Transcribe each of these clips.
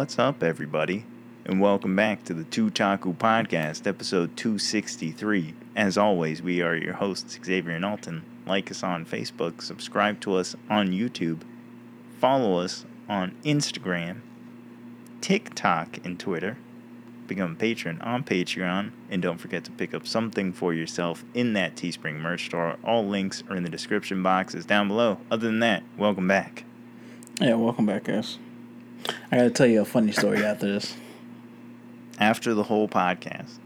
What's up, everybody? And welcome back to the Tootaku Podcast, episode 263. As always, we are your hosts, Xavier and Alton. Like us on Facebook, subscribe to us on YouTube, follow us on Instagram, TikTok, and Twitter. Become a patron on Patreon, and don't forget to pick up something for yourself in that Teespring merch store. All links are in the description boxes down below. Other than that, welcome back. Yeah, welcome back, guys. I gotta tell you a funny story after this. After the whole podcast.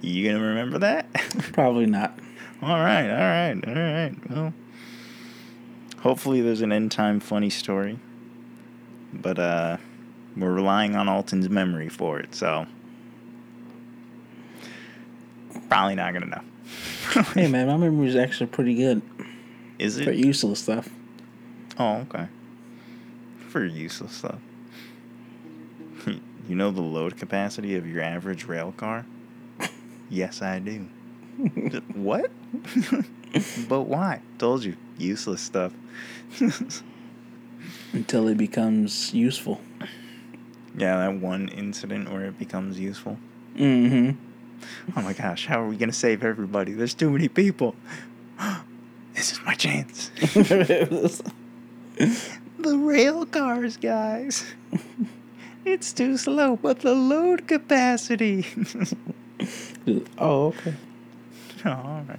You gonna remember that? Probably not. all right, all right, all right. Well, hopefully there's an end time funny story. But uh we're relying on Alton's memory for it, so probably not gonna know. hey man, my memory is actually pretty good Is it? for useless stuff. Oh, okay. For useless stuff. You know the load capacity of your average rail car? yes, I do. what? but why? Told you. Useless stuff. Until it becomes useful. yeah, that one incident where it becomes useful. Mm-hmm. Oh my gosh, how are we going to save everybody? There's too many people. this is my chance. The rail cars, guys. It's too slow, but the load capacity. oh, okay. Oh, all right.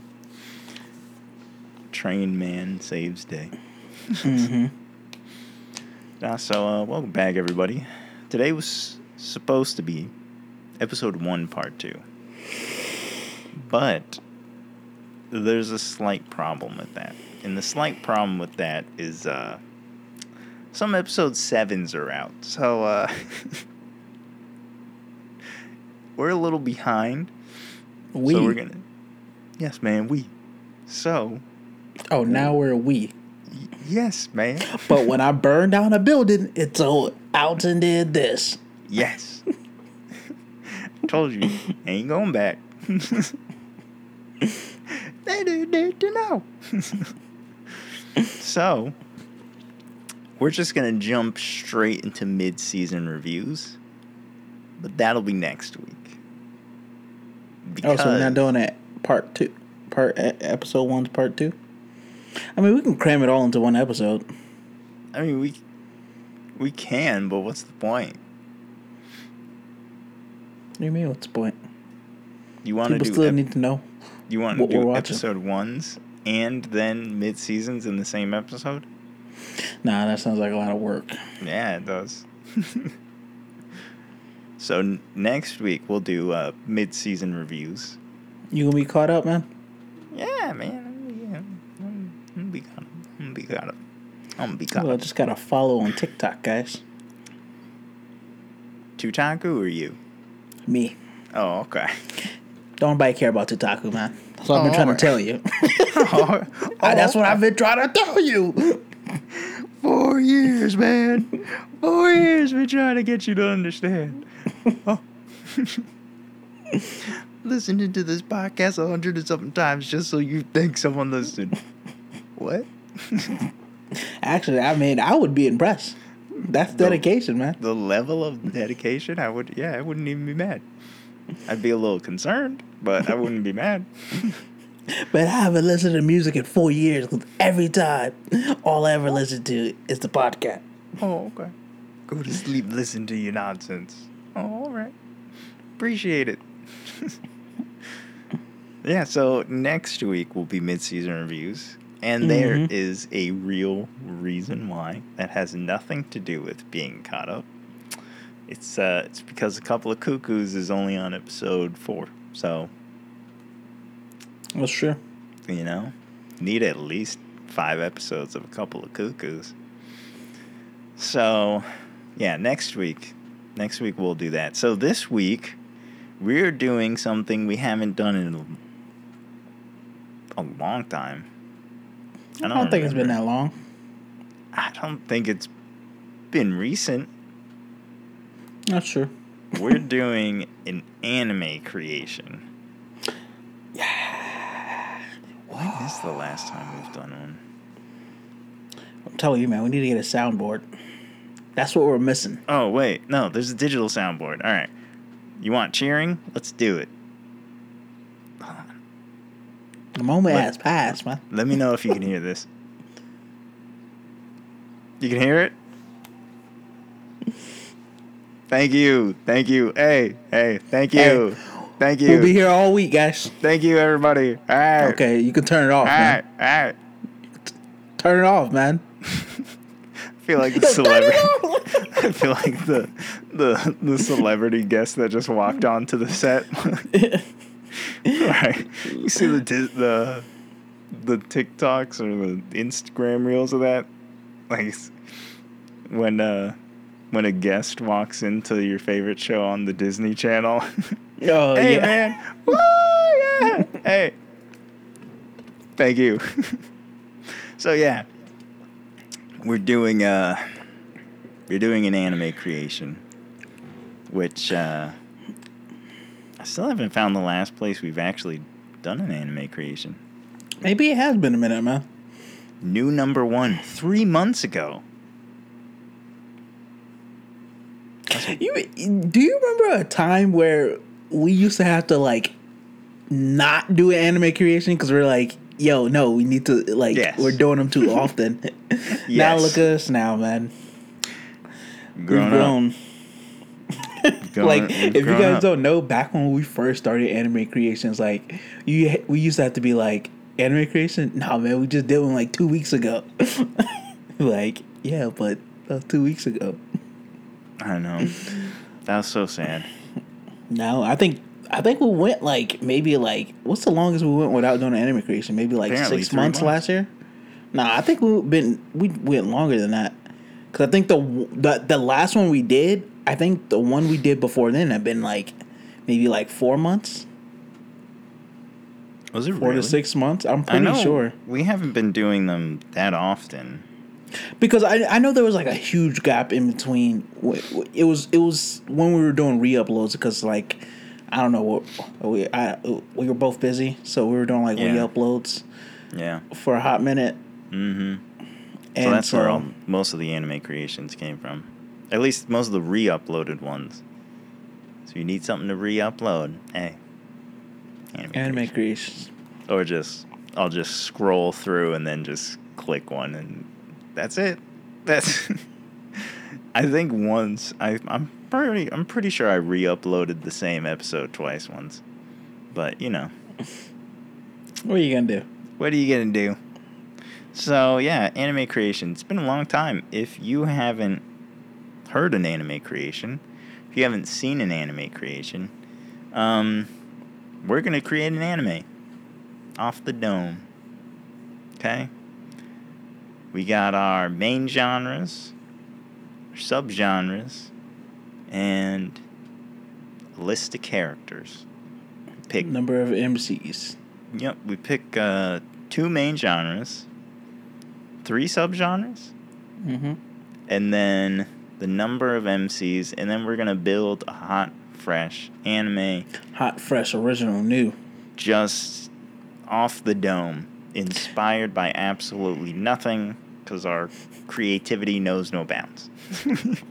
Train man saves day. Mm-hmm. Uh, so, uh, welcome back, everybody. Today was supposed to be episode one, part two. But there's a slight problem with that. And the slight problem with that is uh, some episode sevens are out. So, uh, we're a little behind. We. So, we're to. Yes, man, we. So, oh, now we're a we. yes, man. But when I burned down a building, it's all Alton did this. Yes. Told you, ain't going back. they do need to know. so, we're just gonna jump straight into mid-season reviews, but that'll be next week. Oh, so we're not doing that part two, part episode one's part two. I mean, we can cram it all into one episode. I mean, we we can, but what's the point? What do you mean? What's the point? You want to do still ep- need to know. you want to do episode ones and then mid seasons in the same episode? Nah, that sounds like a lot of work. Yeah, it does. so n- next week we'll do uh, mid-season reviews. You gonna be caught up, man? Yeah, man. Yeah, I'm, be caught up. I'm gonna be caught up. I'm gonna be caught Well, I just gotta follow on TikTok, guys. Tootaku or you? Me. Oh, okay. Don't nobody care about Tootaku, man. That's what I've been Oh, trying to tell you. oh, Ah, That's what I've been trying to tell you. Four years, man. Four years been trying to get you to understand. Oh. Listening to this podcast a hundred and something times just so you think someone listened. What? Actually, I mean, I would be impressed. That's dedication, man. The level of dedication, I would, yeah, I wouldn't even be mad. I'd be a little concerned, but I wouldn't be mad. But I haven't listened to music in four years because every time, all I ever listen to is the podcast. Oh, okay. Go to sleep, listen to your nonsense. Oh, all right. Appreciate it. yeah, so next week will be mid-season reviews, and there Mhm. is a real reason why that has nothing to do with being caught up. It's uh, it's because a couple of cuckoos is only on episode four, so That's true. you know, need at least five episodes of a couple of cuckoos. So, yeah, next week, next week we'll do that. So this week, we're doing something we haven't done in a, long time. I don't, think it's been that long. I don't think it's been recent. That's true. We're doing an anime creation. When is the last time we've done one? I'm telling you, man, we need to get a soundboard. That's what we're missing. Oh wait, no, there's a digital soundboard. All right, you want cheering? Let's do it. The moment Let- has passed, man. Let me know if you can hear this. You can hear it? Thank you. Thank you. Hey, hey, thank you. Hey, Thank you. We'll be here all week, guys. Thank you, everybody. All right. Okay, you can turn it off, All man. right. All right. Turn it off, man. I feel like the celebrity. I feel like the the the celebrity guest that just walked onto the set. All right. You see the the the TikToks or the Instagram reels of that, like when uh when a guest walks into your favorite show on the Disney Channel. Oh hey yeah. man, Woo, yeah. hey, thank you. so yeah, we're doing uh we're doing an anime creation, which uh I still haven't found the last place we've actually done an anime creation. Maybe it has been a minute, man. New number one three months ago. You do you remember a time where we used to have to like not do an anime creation because we're like, yo, no, we need to like Yes. we're doing them too often. Now look at us now, man. Grown We've grown. like if you guys up. don't know, back when we first started anime creations, like you we used to have to be like anime creation. Nah, man, we just did one like two weeks ago. like yeah, but that was two weeks ago. I know. That was so sad. No, I think I think we went like maybe like what's the longest we went without doing an anime creation? Maybe like Apparently six months, months. last year. Nah, I think we've been we went longer than that. Cause I think the the the last one we did, I think the one we did before then had been like maybe like four months, Was it four really? to six months. I'm pretty sure we haven't been doing them that often. Because I I know there was like a huge gap in between. It was it was when we were doing re-uploads because like I don't know what we I we were both busy, so we were doing like Yeah. re-uploads. Yeah. for a hot minute. Mm-hmm. And So that's where all, most of the anime creations came from. At least most of the re-uploaded ones. So you need something to re-upload. Hey. Anime, anime creation. creations. Or just I'll just scroll through and then just click one and that's it. That's I think once I I'm pretty I'm pretty sure I re-uploaded the same episode twice once. But you know. What are you gonna do? What are you gonna do? So yeah, anime creation. It's been a long time. If you haven't heard an anime creation, if you haven't seen an anime creation, um, we're gonna create an anime off the dome. Okay. We got our main genres, subgenres, and a list of characters. Pick Number of MCs. Yep, we pick uh, two main genres, three subgenres, Mm-hmm. and then the number of MCs, and then we're gonna build a hot, fresh anime Hot, fresh, original, new. just off the dome, inspired by absolutely nothing, because our creativity knows no bounds.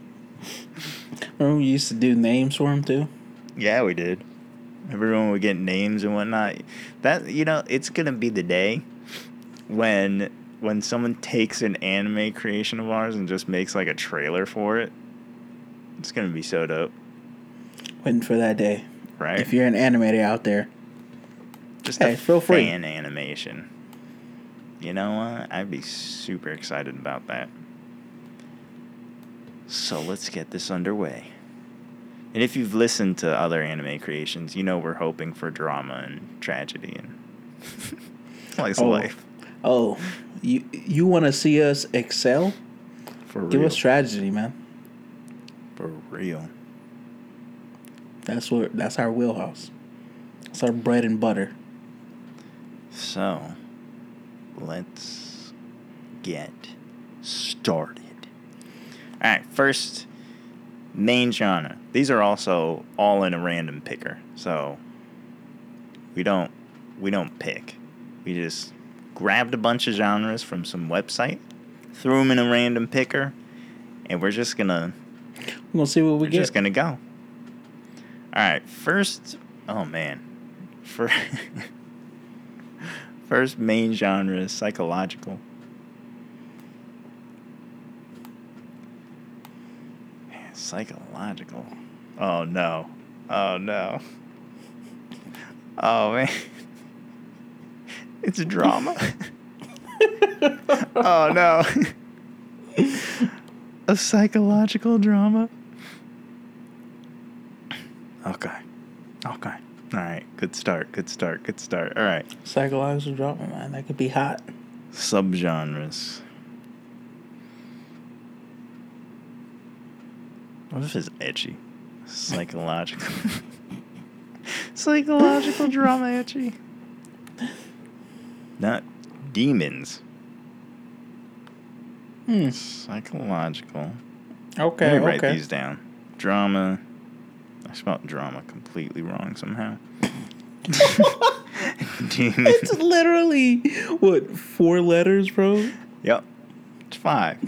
Remember we used to do names for them too. yeah, we did. Everyone would get names and whatnot. That you know, it's gonna be the day when when someone takes an anime creation of ours and just makes like a trailer for it. It's gonna be so dope, Waiting for that day. right? If you're an animator out there, just hey, feel free. fan animation. You know what? I'd be super excited about that. So let's get this underway. And if you've listened to other anime creations, you know we're hoping for drama and tragedy and slice Oh. life. oh, you you want to see us excel? For real. Give us tragedy, man. for real. That's what. That's our wheelhouse. That's our bread and butter. So, let's get started. All right, first main genre. These are also all in a random picker. So, we don't we don't pick. We just grabbed a bunch of genres from some website, threw them in a random picker, and we're just gonna We're gonna see what we we're get. just gonna go. All right, first. Oh man, for first main genre is psychological. Man, psychological. Oh no. Oh no. Oh man. It's a drama. oh no. a psychological drama. Okay. Okay. All right. Good start. Good start. Good start. All right. Psychological drama, man. That could be hot. Subgenres. What if it's edgy? Psychological. Psychological drama edgy. Not demons. Hmm. Psychological. Okay. Let me write okay. these down. Drama. I spelled drama completely wrong somehow. It's literally what four letters, bro. Yep. It's five.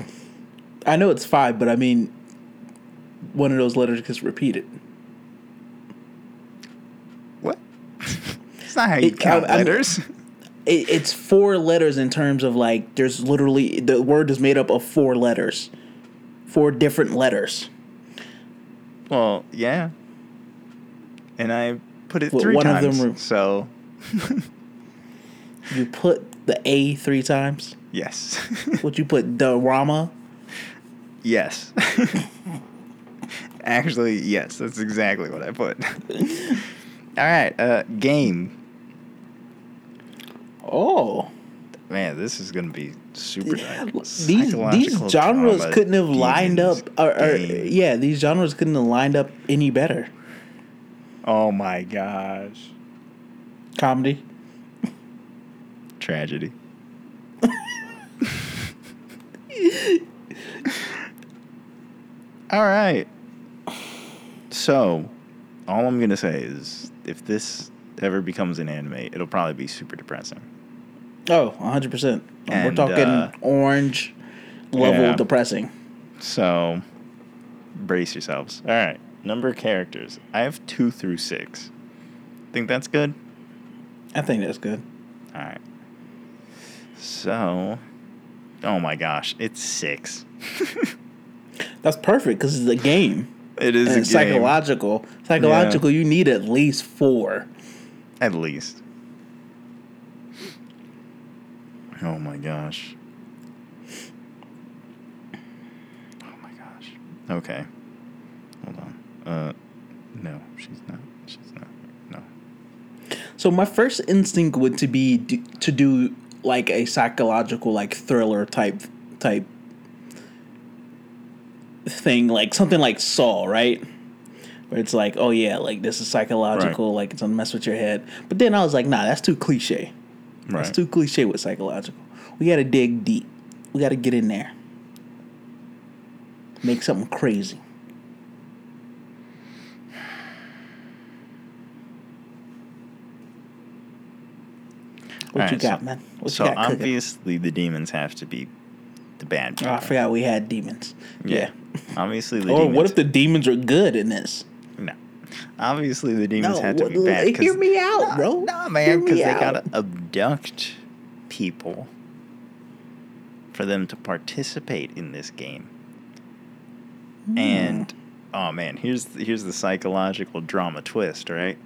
I know it's five, but I mean, one of those letters gets repeated. What? It's not how you It- count I- letters. It, it's four letters in terms of like there's literally the word is made up of four letters, four different letters. Well, yeah. And I put it Well, three one of times. them were- So, You put the A three times. yes. Would you put the Rama? yes. Actually, yes. That's exactly what I put. All right. Uh, game. Oh, Man, this is gonna be super. diverse. these these genres couldn't have lined up. Or, or, yeah, these genres couldn't have lined up any better. Oh my gosh. Comedy. Tragedy. all right. So, all I'm going to say is if this ever becomes an anime, it'll probably be super depressing. Oh, 100 percent. We're talking uh, orange level yeah. depressing. So, brace yourselves. All right. Number of characters. I have two through six. Think that's good? I think that's good. All right. So, oh my gosh, it's six. That's perfect because it's a game. It is And it's game, psychological. Psychological, you need at least four. at least. Oh my gosh. Oh my gosh. Okay. Hold on. Uh, no, she's not. She's not. No. So my first instinct would to be d- to do like a psychological like thriller type type thing, like something like Saw, right? Where it's like, oh yeah, like this is psychological, like it's gonna mess with your head. But then I was like, nah, that's too cliche. Right. That's too cliche with psychological. We gotta dig deep. We gotta get in there. Make something crazy. What All you right, got, so- man? What so you got cooking? obviously the demons have to be the bad Oh. I forgot we had demons. Yeah. Obviously the Or demons. what if the demons are good in this? No. Obviously, the demons No, have to be bad. hear me out, Nah, bro. Nah, man, because they gotta abduct people for them to participate in this game. Hmm. And oh man, here's here's the psychological drama twist, right?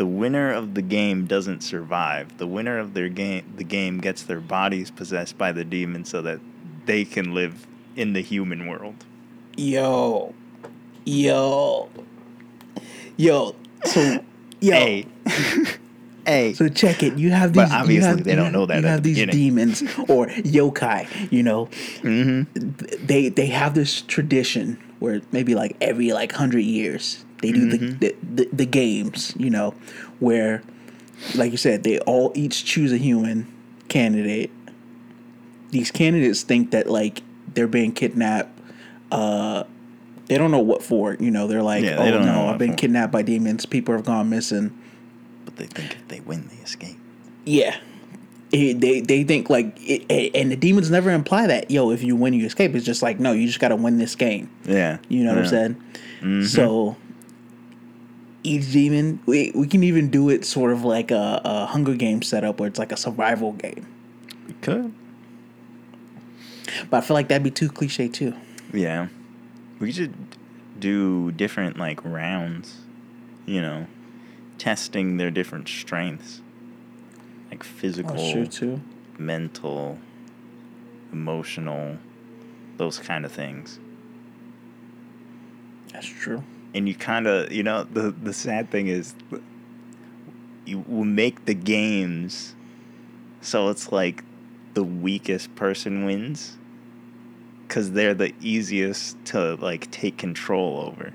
The winner of the game doesn't survive. The winner of their game the game gets their bodies possessed by the demon so that they can live in the human world. Yo, yo, yo. So, yo. Hey. hey. So check it. You have these. you obviously have, they don't have- know that You at have the these beginning. demons or yokai. You know, mm-hmm. they they have this tradition where maybe like every like hundred years they do Mm-hmm. the, the, the the games. You know, where like you said they all each choose a human candidate. These candidates think that like they're being kidnapped. Uh, they don't know what for. You know, they're like, Yeah, they oh no, I've been for." kidnapped by demons. People have gone missing. But they think if they win, they escape. Yeah. it, they they think like it, and the demons never imply that yo if you win you escape it's just like no you just got to win this game Yeah. you know what i'm Yeah. saying Mhm. so each demon we, we can even do it sort of like a, a hunger game setup where it's like a survival game We could. but i feel like that'd be too cliche too Yeah. We should do different like rounds, you know, testing their different strengths. Like physical, oh sure too mental, emotional, those kind of things. that's true And you kind of, you know, the the sad thing is you will make the games so it's like the weakest person wins cuz they're the easiest to like take control over.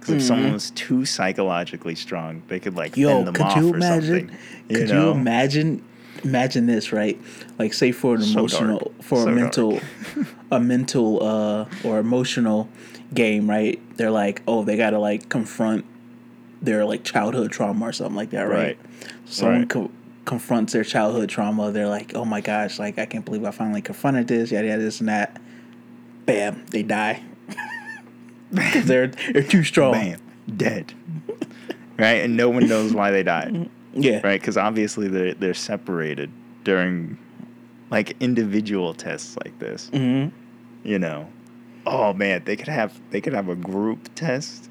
Cuz if someone Mhm. was too psychologically strong, they could like Yo, fend them could off you or imagine? something. You Could know? you imagine? Imagine this, right? Like, say for an So emotional, dark. for So a mental, a mental uh or emotional game, right? They're like, oh, they gotta like confront their like childhood trauma or something like that, right? Right. Someone Right. co- confronts their childhood trauma. They're like, oh my gosh, like I can't believe I finally confronted this, yada yada, this and that. Bam, they die. they're they're too strong. Bam, dead. right? And no one knows why they died. Yeah. right? Because obviously they're they're separated during like individual tests like this. hmm You know, oh man, they could have they could have a group test,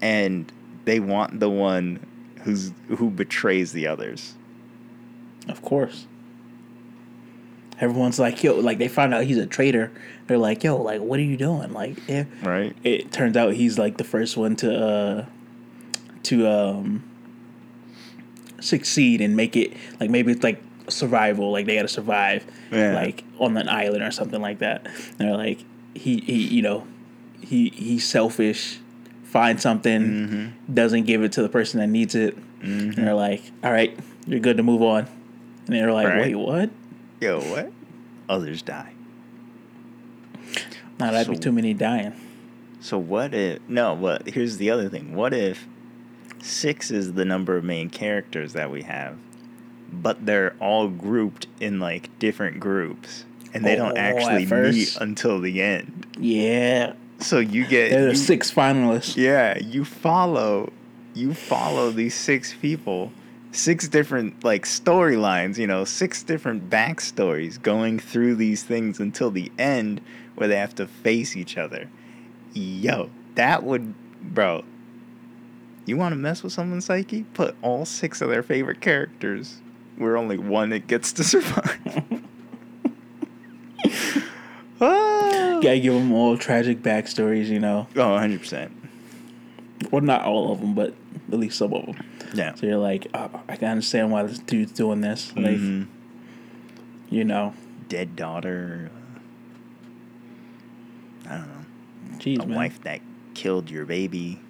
and they want the one who's who betrays the others. Of course. Everyone's like, yo, like they find out he's a traitor. They're like, yo, like, what are you doing? Like, yeah. Right? It turns out he's like the first one to uh to um succeed and make it like maybe it's like survival, like they gotta survive Yeah. like on an island or something like that. And they're like he he you know, he he's selfish, finds something, Mm-hmm. doesn't give it to the person that needs it. And they're like, All right, you're good to move on. And they're like, Right. Wait, what? Yo, what? Others die. Now that'd be too many dying. So what if no? But here's the other thing. What if six is the number of main characters that we have, but they're all grouped in like different groups, and they Oh, don't actually meet until the end. Yeah. So you get They're the you- six finalists. Yeah, you follow, you follow these six people, six different like storylines. You know, six different backstories going through these things until the end, where they have to face each other. Yo, that would, bro. You want to mess with someone's psyche? Put all six of their favorite characters where only one it gets to survive. ah. Gotta give them all tragic backstories, you know. Oh, 100%. Well, not all of them, but at least some of them. Yeah. So you're like, oh, I can understand why this dude's doing this. Like, Mhm. you know, dead daughter. I don't know. jeez, a man. wife that killed your baby.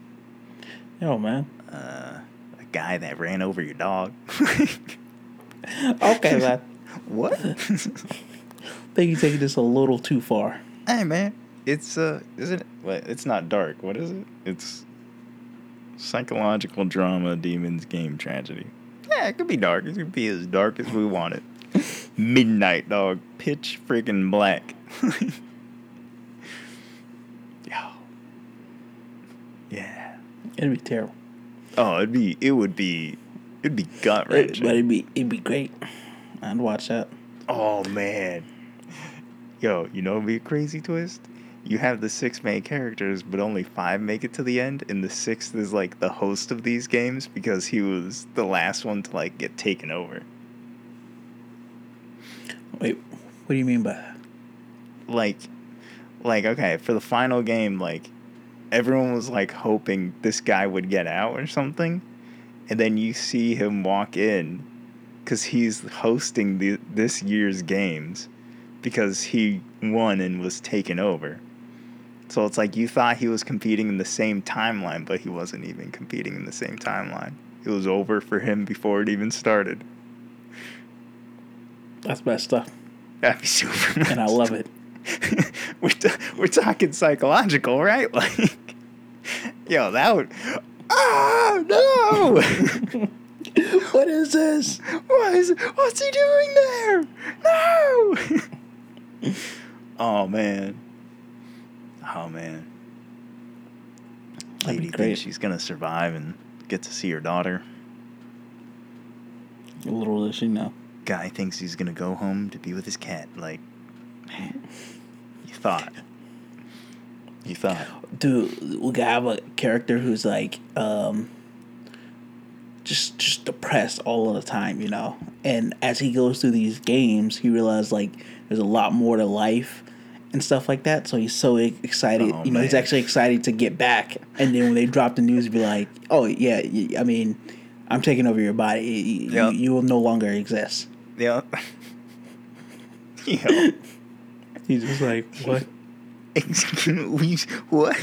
Yo, man. Uh, a guy that ran over your dog. Okay, man. what? think you taking this a little too far. hey man, it's uh, isn't it? What? It's not dark. What is it? It's psychological drama, demons, game, tragedy. Yeah, it could be dark. It could be as dark as we want it. Midnight, dog. Pitch freaking black. Yo. Yeah. It'd be terrible. Oh, it'd be. It would be. It'd be gut It, but it'd be it'd be great. I'd watch that. Oh man. Yo, you know, it'd be a crazy twist. You have the six main characters, but only five make it to the end, and the sixth is like the host of these games because he was the last one to like get taken over. Wait, what do you mean by that? Like, like okay, for the final game, like everyone was like hoping this guy would get out or something, and then you see him walk in because he's hosting the this year's games because he won and was taken over. So it's like you thought he was competing in the same timeline, but he wasn't even competing in the same timeline. It was over for him before it even started. That's messed up, That'd be super. and I love it. we're, t- we're talking psychological, right? Like, yo, that would. Ah, no! what is this? What is? What's he doing there? No. oh man. Oh man. That'd Lady thinks she's gonna survive and get to see her daughter. Little does she know. Guy thinks he's gonna go home to be with his cat. Like, you thought. You thought. Dude, we gotta have a character who's like, um, just just depressed all of the time, you know. And as he goes through these games, he realizes like there's a lot more to life and stuff like that. So he's so excited. Oh, you know, he's actually excited to get back. And then when they drop the news, be like, "Oh yeah, I mean, I'm taking over your body. Yeah. You, you will no longer exist." Yeah. Yo. He's just like, "What?" Excuse what?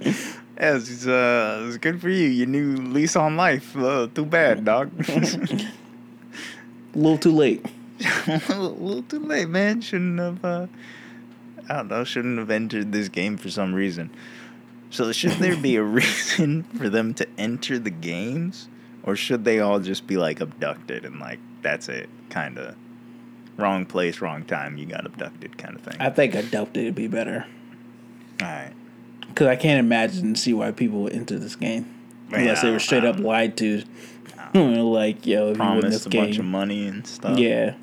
Yes, it's, uh, it's good for you. Your new lease on life. Uh, too bad, dog. A little too late. a little, a little too late, man. Shouldn't have. Uh, I don't know. Shouldn't have entered this game for some reason. So should there be a reason for them to enter the games, or should they all just be like abducted and like that's it, kind of wrong place, wrong time. You got abducted, kind of thing. I think adopted would be better. all right. Because I can't imagine and see why people would enter this game. Unless they were straight up um, lied to. like, yo, if you win this Promised a bunch of game. money and stuff. Yeah.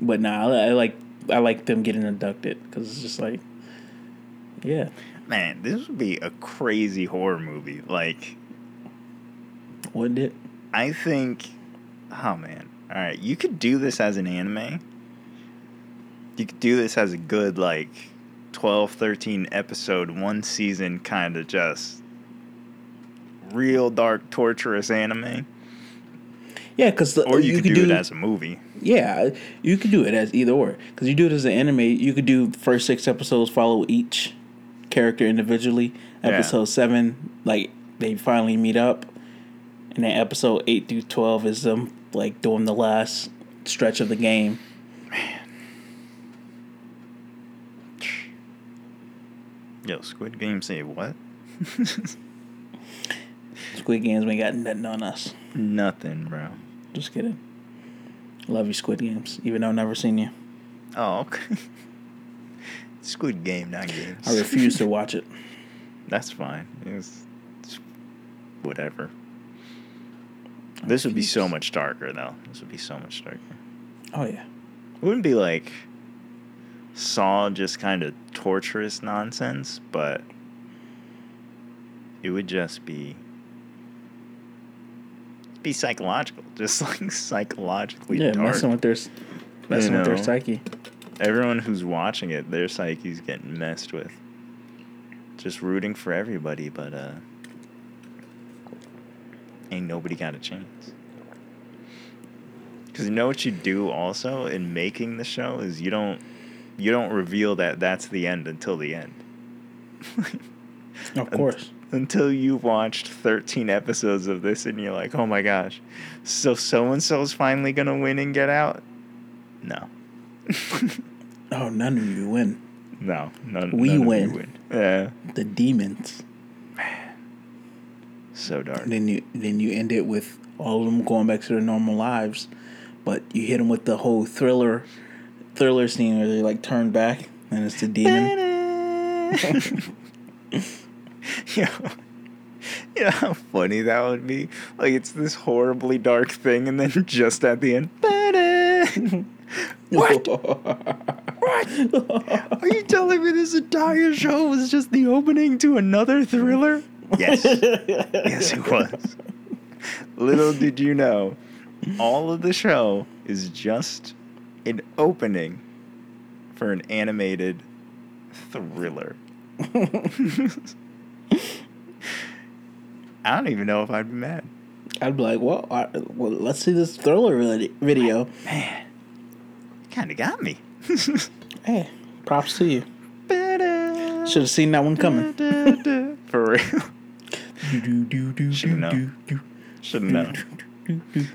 But nah, I, I like I like them getting abducted because it's just like, yeah, Man, this would be a crazy horror movie. Like, wouldn't it? I think, oh man, all right, you could do this as an anime. You could do this as a good, like, 12, 13 episode, one season kind of just real dark, torturous anime. Yeah, because Or you, could, do, do it as a movie. yeah, you could do it as either or. Because you do it as an anime, you could do first six episodes follow each character individually. Yeah. Episode seven, like they finally meet up, and then episode eight through twelve is them like during the last stretch of the game. Man. Yo, Squid Game say what? Squid Games ain't got nothing on us. Nothing, bro. Just kidding. Love you, Squid Games, even though I've never seen you. Oh, okay. Squid Game, not games. I refuse to watch it. That's fine. It's, it's whatever. This would be so much darker, though. This would be so much darker. Oh yeah. It wouldn't be like Saw, just kind of torturous nonsense, but it would just be be psychological, just like psychologically Yeah, dark. messing with their messing You with their psyche. Everyone who's watching it, their psyche's getting messed with. Just rooting for everybody, but uh ain't nobody got a chance. Cuz you know what you do also in making the show is you don't you don't reveal that that's the end until the end. Of course. until you've watched 13 episodes of this and you're like, "Oh my gosh. So so and so's finally going to win and get out?" No. Oh, none of you win. No, none. We none of you win. Yeah, The demons. So dark. And then you then you end it with all of them going back to their normal lives, but you hit them with the whole thriller thriller scene where they like turn back and it's the demon. Yo, you know how funny that would be? Like it's this horribly dark thing, and then just at the end, what? What? Are you telling me this entire show was just the opening to another thriller? Yes. yes, it was. Little did you know, all of the show is just an opening for an animated thriller. I don't even know if I'd be mad. I'd be like, well, I, well, let's see this thriller vid- video. Man, kind of got me. Hey, props to you. Should have seen that one coming. For real. Should've known. Should have known.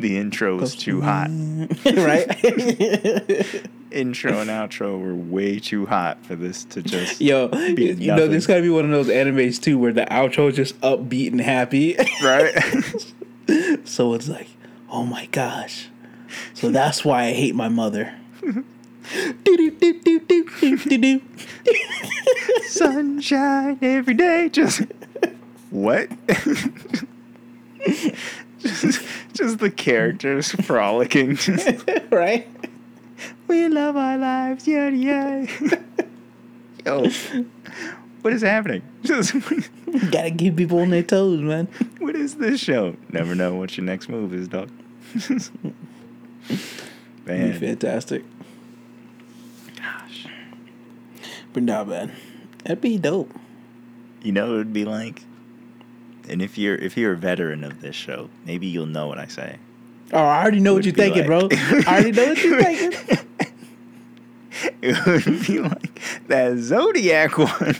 The intro was too hot. right? intro and outro were way too hot for this to just Yo, Be you know, nothing. this gotta be one of those animes too, where the outro is just upbeat and happy. right. so it's like, oh my gosh. So that's why I hate my mother. Sunshine every day. Just what? just, just the characters frolicking. Just, right? we love our lives, yeah, yeah. Yo, what is happening? Just Gotta keep people on their toes, man. what is this show? Never know what your next move is, dog. Be Man, fantastic. gosh. But nah, man. That'd be dope. You know what it would be like? And if you're if you're a veteran of this show, maybe you'll know what I say. Oh, I already know what you're thinking, bro. I already know what you're thinking. It would be like that Zodiac one.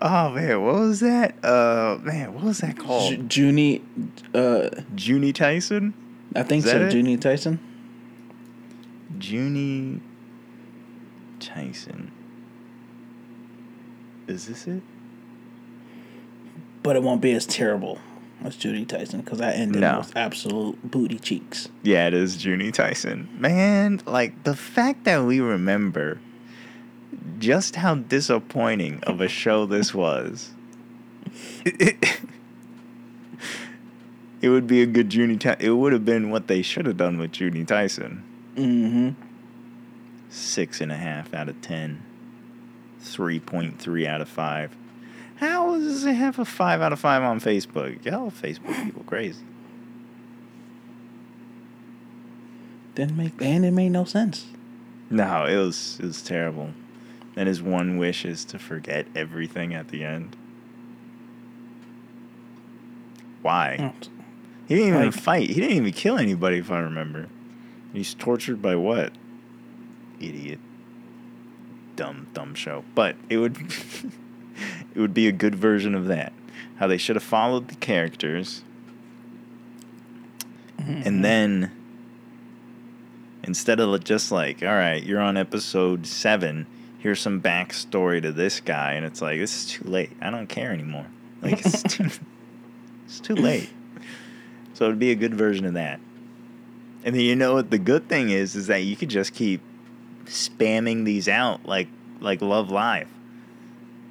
Oh man, what was that? Uh man, what was that called? Juuni, uh, Juuni Taisen? I think so. it? Juuni Taisen. Juuni Taisen. Is this it? But it won't be as terrible as Juuni Taisen because I ended No. with absolute booty cheeks. Yeah, it is Juuni Taisen. Man, like the fact that we remember just how disappointing of a show this was. It, it would be a good Juuni Taisen. It would have been what they should have done with Juuni Taisen. Mm-hmm. Six and a half out of ten. 3.3 out of 5. How does it have a 5 out of 5 on Facebook? Y'all Facebook people crazy. Didn't make and it made no sense. No, it was it was terrible. And his one wish is to forget everything at the end. Why? He didn't even Like- fight. He didn't even kill anybody, if I remember. He's tortured by what? Idiot. Dumb, dumb show. But it would it would be a good version of that. How they should have followed the characters. And mm-hmm. then instead of just like, all right, you're on episode seven, here's some backstory to this guy, and it's like, this is too late. I don't care anymore. Like it's too it's too late. So it'd be a good version of that. And then you know what the good thing is is that you could just keep spamming these out like like Love Live.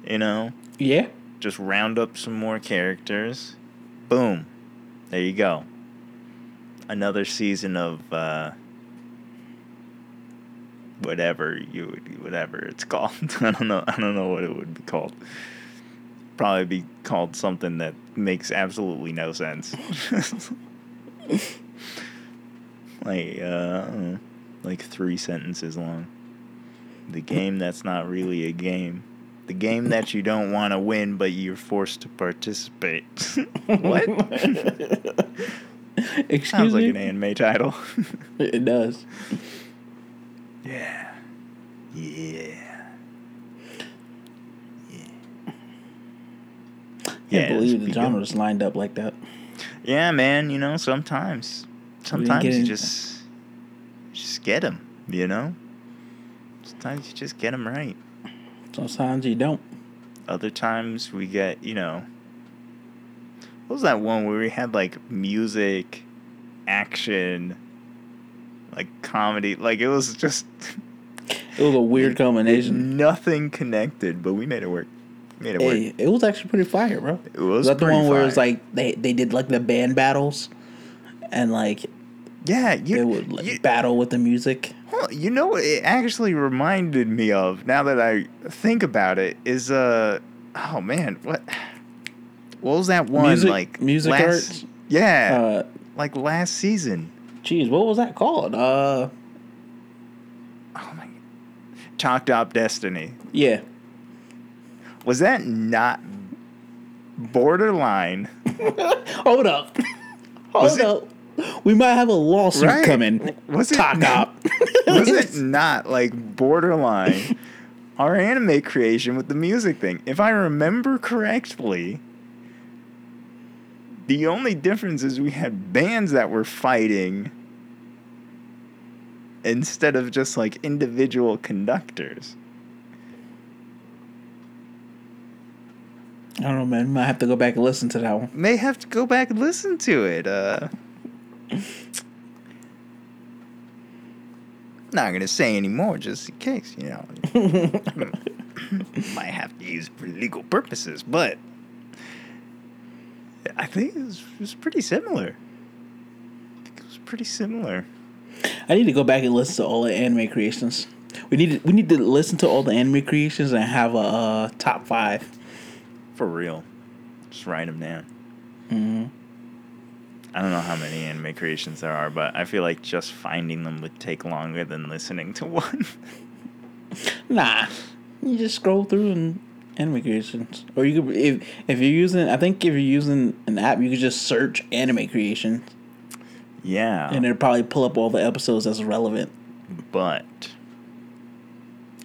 You know? Yeah. Just round up some more characters. Boom. There you go. Another season of uh whatever you would whatever it's called. I don't know I don't know what it would be called. Probably be called something that makes absolutely no sense. like uh like three sentences long. The game that's not really a game. The game that you don't want to win, but you're forced to participate. what? Excuse Sounds like an anime title. It does. yeah. Yeah. Yeah. Can't this believe the good. genres lined up like that. Yeah, man. You know, sometimes, sometimes you just, just get them. You know. Sometimes you just get them right. Sometimes you don't. Other times we get, you know. What was that one where we had like music, action, like comedy? Like it was just It was a weird combination. nothing connected, but we made it work. Made it Hey, work. it was actually pretty fire, bro. It was Was that the one where it was like they, they did like the band battles, and like Yeah, you, they would like, you, battle with the music? Well, you know what it actually reminded me of now that I think about it is uh oh man, what what was that one Music- like Music last, Arts? Yeah, Uh, like last season. geez, what was that called? Uh, Oh my Takt Op. Destiny. yeah. Was that not borderline? Hold up. Hold Was it- up. We might have a lawsuit Right. coming. Was it Talk not- up. Was it not like borderline our anime creation with the music thing? If I remember correctly, the only difference is we had bands that were fighting instead of just like individual conductors. I don't know, man. Might have to go back and listen to that one. May have to go back and listen to it. Uh, not gonna say anymore, just in case, you know. Might have to use it for legal purposes, but I think it was, it was pretty similar. I think it was pretty similar. I need to go back and listen to all the anime creations. We need to, we need to listen to all the anime creations and have a uh, top five. For real. Just write them down. hmm I don't know how many anime creations there are, but I feel like just finding them would take longer than listening to one. Nah, you just scroll through and anime creations, or you could if if you're using. I think if you're using an app, you could just search anime creations, yeah. and it'll probably pull up all the episodes that's relevant. but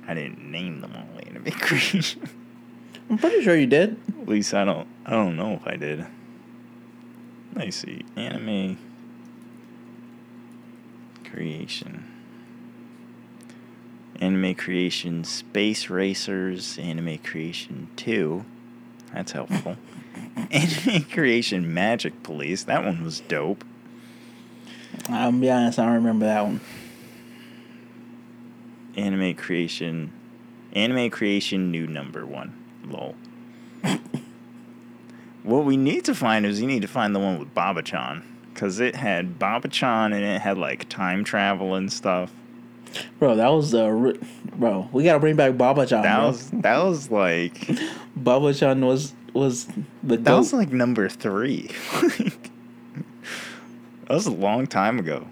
I didn't name them all anime creations. I'm pretty sure you did. At least I don't I don't know if I did. Let me see. Anime creation. Anime creation Space Racers, Anime creation 2. That's helpful. Anime creation Magic Police. That one was dope. I'll be honest, I don't remember that one. Anime creation Anime creation new number 1. Lol. What we need to find is you need to find the one with Baba-chan cuz it had Baba-chan and it had like time travel and stuff. Bro, that was the ri- bro. We gotta bring back Baba Chan. That bro. was that was like Baba Chan was was the that goat. was like number 3. that was a long time ago.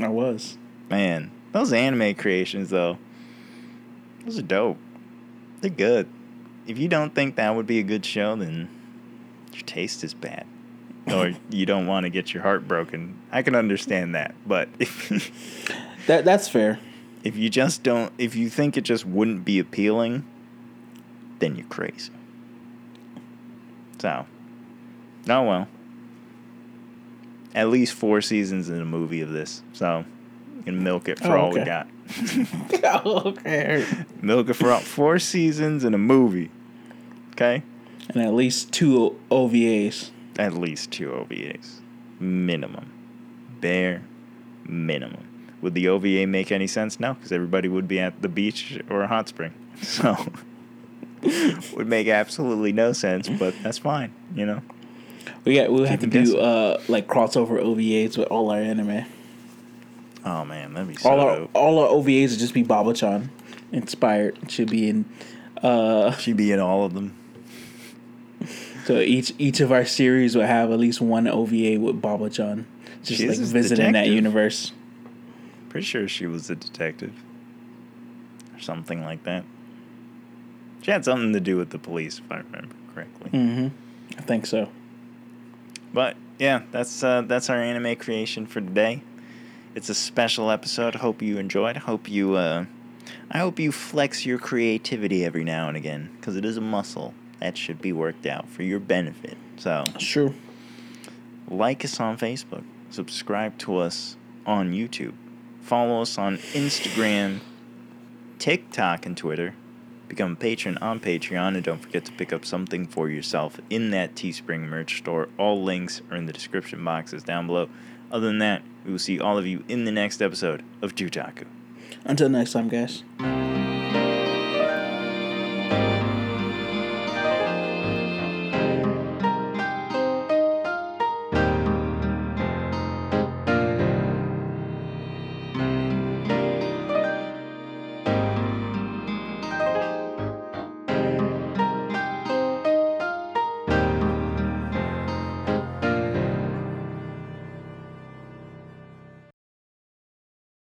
I was. Man, those anime creations though, those are dope. They're good. If you don't think that would be a good show, then your taste is bad, or you don't want to get your heart broken. I can understand that, but That that's fair. if you just don't, if you think it just wouldn't be appealing, then you're crazy. So, oh well. At least four seasons in a movie of this, so you can milk it for Oh, all we got. Oh, okay. Milk it for all, four seasons in a movie. Okay? And at least two OVAs. At least two OVAs. Minimum. Bare minimum. Would the OVA make any sense? No, because everybody would be at the beach or a hot spring. So, would make absolutely no sense, but that's fine, you know? We got we have to do uh like crossover OVAs with all our anime. Oh man, that'd be so all our dope. all our OVAs would just be Baba Chan inspired. It should be in uh She'd be in all of them. So each each of our series would have at least one OVA with Baba Chan. Just like visiting that universe. Pretty sure she was a detective. Or something like that. She had something to do with the police, if I remember correctly. Mm-hmm. I think so. But yeah, that's uh, that's our anime creation for today. It's a special episode. Hope you enjoyed. Hope you uh, I hope you flex your creativity every now and again because it is a muscle that should be worked out for your benefit. So true. like us on Facebook, subscribe to us on YouTube, follow us on Instagram, TikTok, and Twitter. Become a patron on Patreon, and don't forget to pick up something for yourself in that Teespring merch store. All links are in the description boxes down below. Other than that, we will see all of you in the next episode of Tootaku. Until next time, guys.